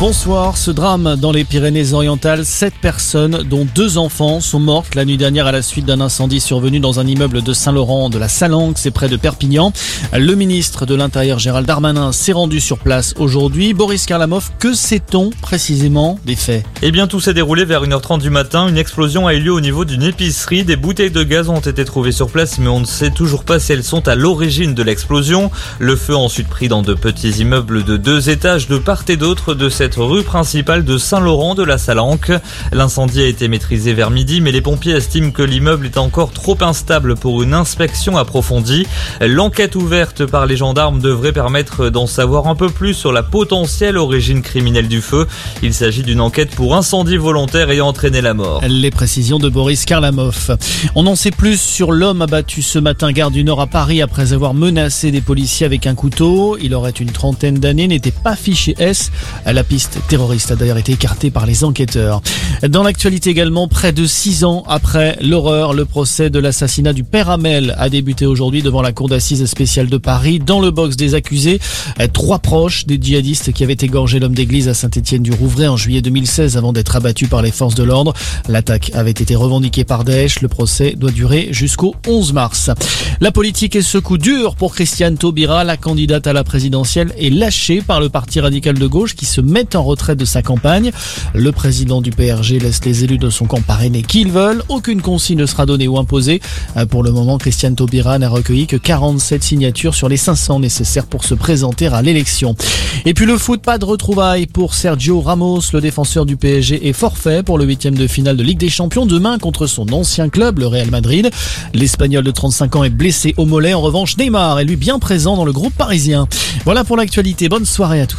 Bonsoir. Ce drame dans les Pyrénées-Orientales, sept personnes, dont deux enfants, sont mortes la nuit dernière à la suite d'un incendie survenu dans un immeuble de Saint-Laurent de la Salanque, c'est près de Perpignan. Le ministre de l'Intérieur Gérald Darmanin s'est rendu sur place aujourd'hui. Boris Karlamov, que sait-on précisément des faits? Eh bien, tout s'est déroulé vers 1h30 du matin. Une explosion a eu lieu au niveau d'une épicerie. Des bouteilles de gaz ont été trouvées sur place, mais on ne sait toujours pas si elles sont à l'origine de l'explosion. Le feu a ensuite pris dans de petits immeubles de deux étages de part et d'autre de cette rue principale de Saint-Laurent de la Salanque. L'incendie a été maîtrisé vers midi, mais les pompiers estiment que l'immeuble est encore trop instable pour une inspection approfondie. L'enquête ouverte par les gendarmes devrait permettre d'en savoir un peu plus sur la potentielle origine criminelle du feu. Il s'agit d'une enquête pour incendie volontaire ayant entraîné la mort. Les précisions de Boris Karlamov. On en sait plus sur l'homme abattu ce matin gare du Nord à Paris après avoir menacé des policiers avec un couteau. Il aurait une trentaine d'années, n'était pas fiché S. La piste terroriste a d'ailleurs été écartée par les enquêteurs. Dans l'actualité également, près de six ans après l'horreur, le procès de l'assassinat du père Hamel a débuté aujourd'hui devant la cour d'assises spéciale de Paris. Dans le box des accusés, trois proches des djihadistes qui avaient égorgé l'homme d'église à Saint-Étienne-du-Rouvray en juillet 2016 avant d'être abattu par les forces de l'ordre. L'attaque avait été revendiquée par Daesh. Le procès doit durer jusqu'au 11 mars. La politique est ce coup dur pour Christiane Taubira. La candidate à la présidentielle est lâchée par le parti radical de gauche qui se met en retraite de sa campagne. Le président du PRG laisse les élus de son camp parrainer qu'ils veulent. Aucune consigne ne sera donnée ou imposée. Euh, pour le moment, Christiane Taubira n'a recueilli que 47 signatures sur les 500 nécessaires pour se présenter à l'élection. Et puis le foot, pas de retrouvailles pour Sergio Ramos, le défenseur du PSG est forfait pour le huitième de finale de Ligue des Champions demain contre son ancien club, le Real Madrid. L'Espagnol de 35 ans est blessé au mollet. En revanche, Neymar est lui bien présent dans le groupe parisien. Voilà pour l'actualité. Bonne soirée à tous.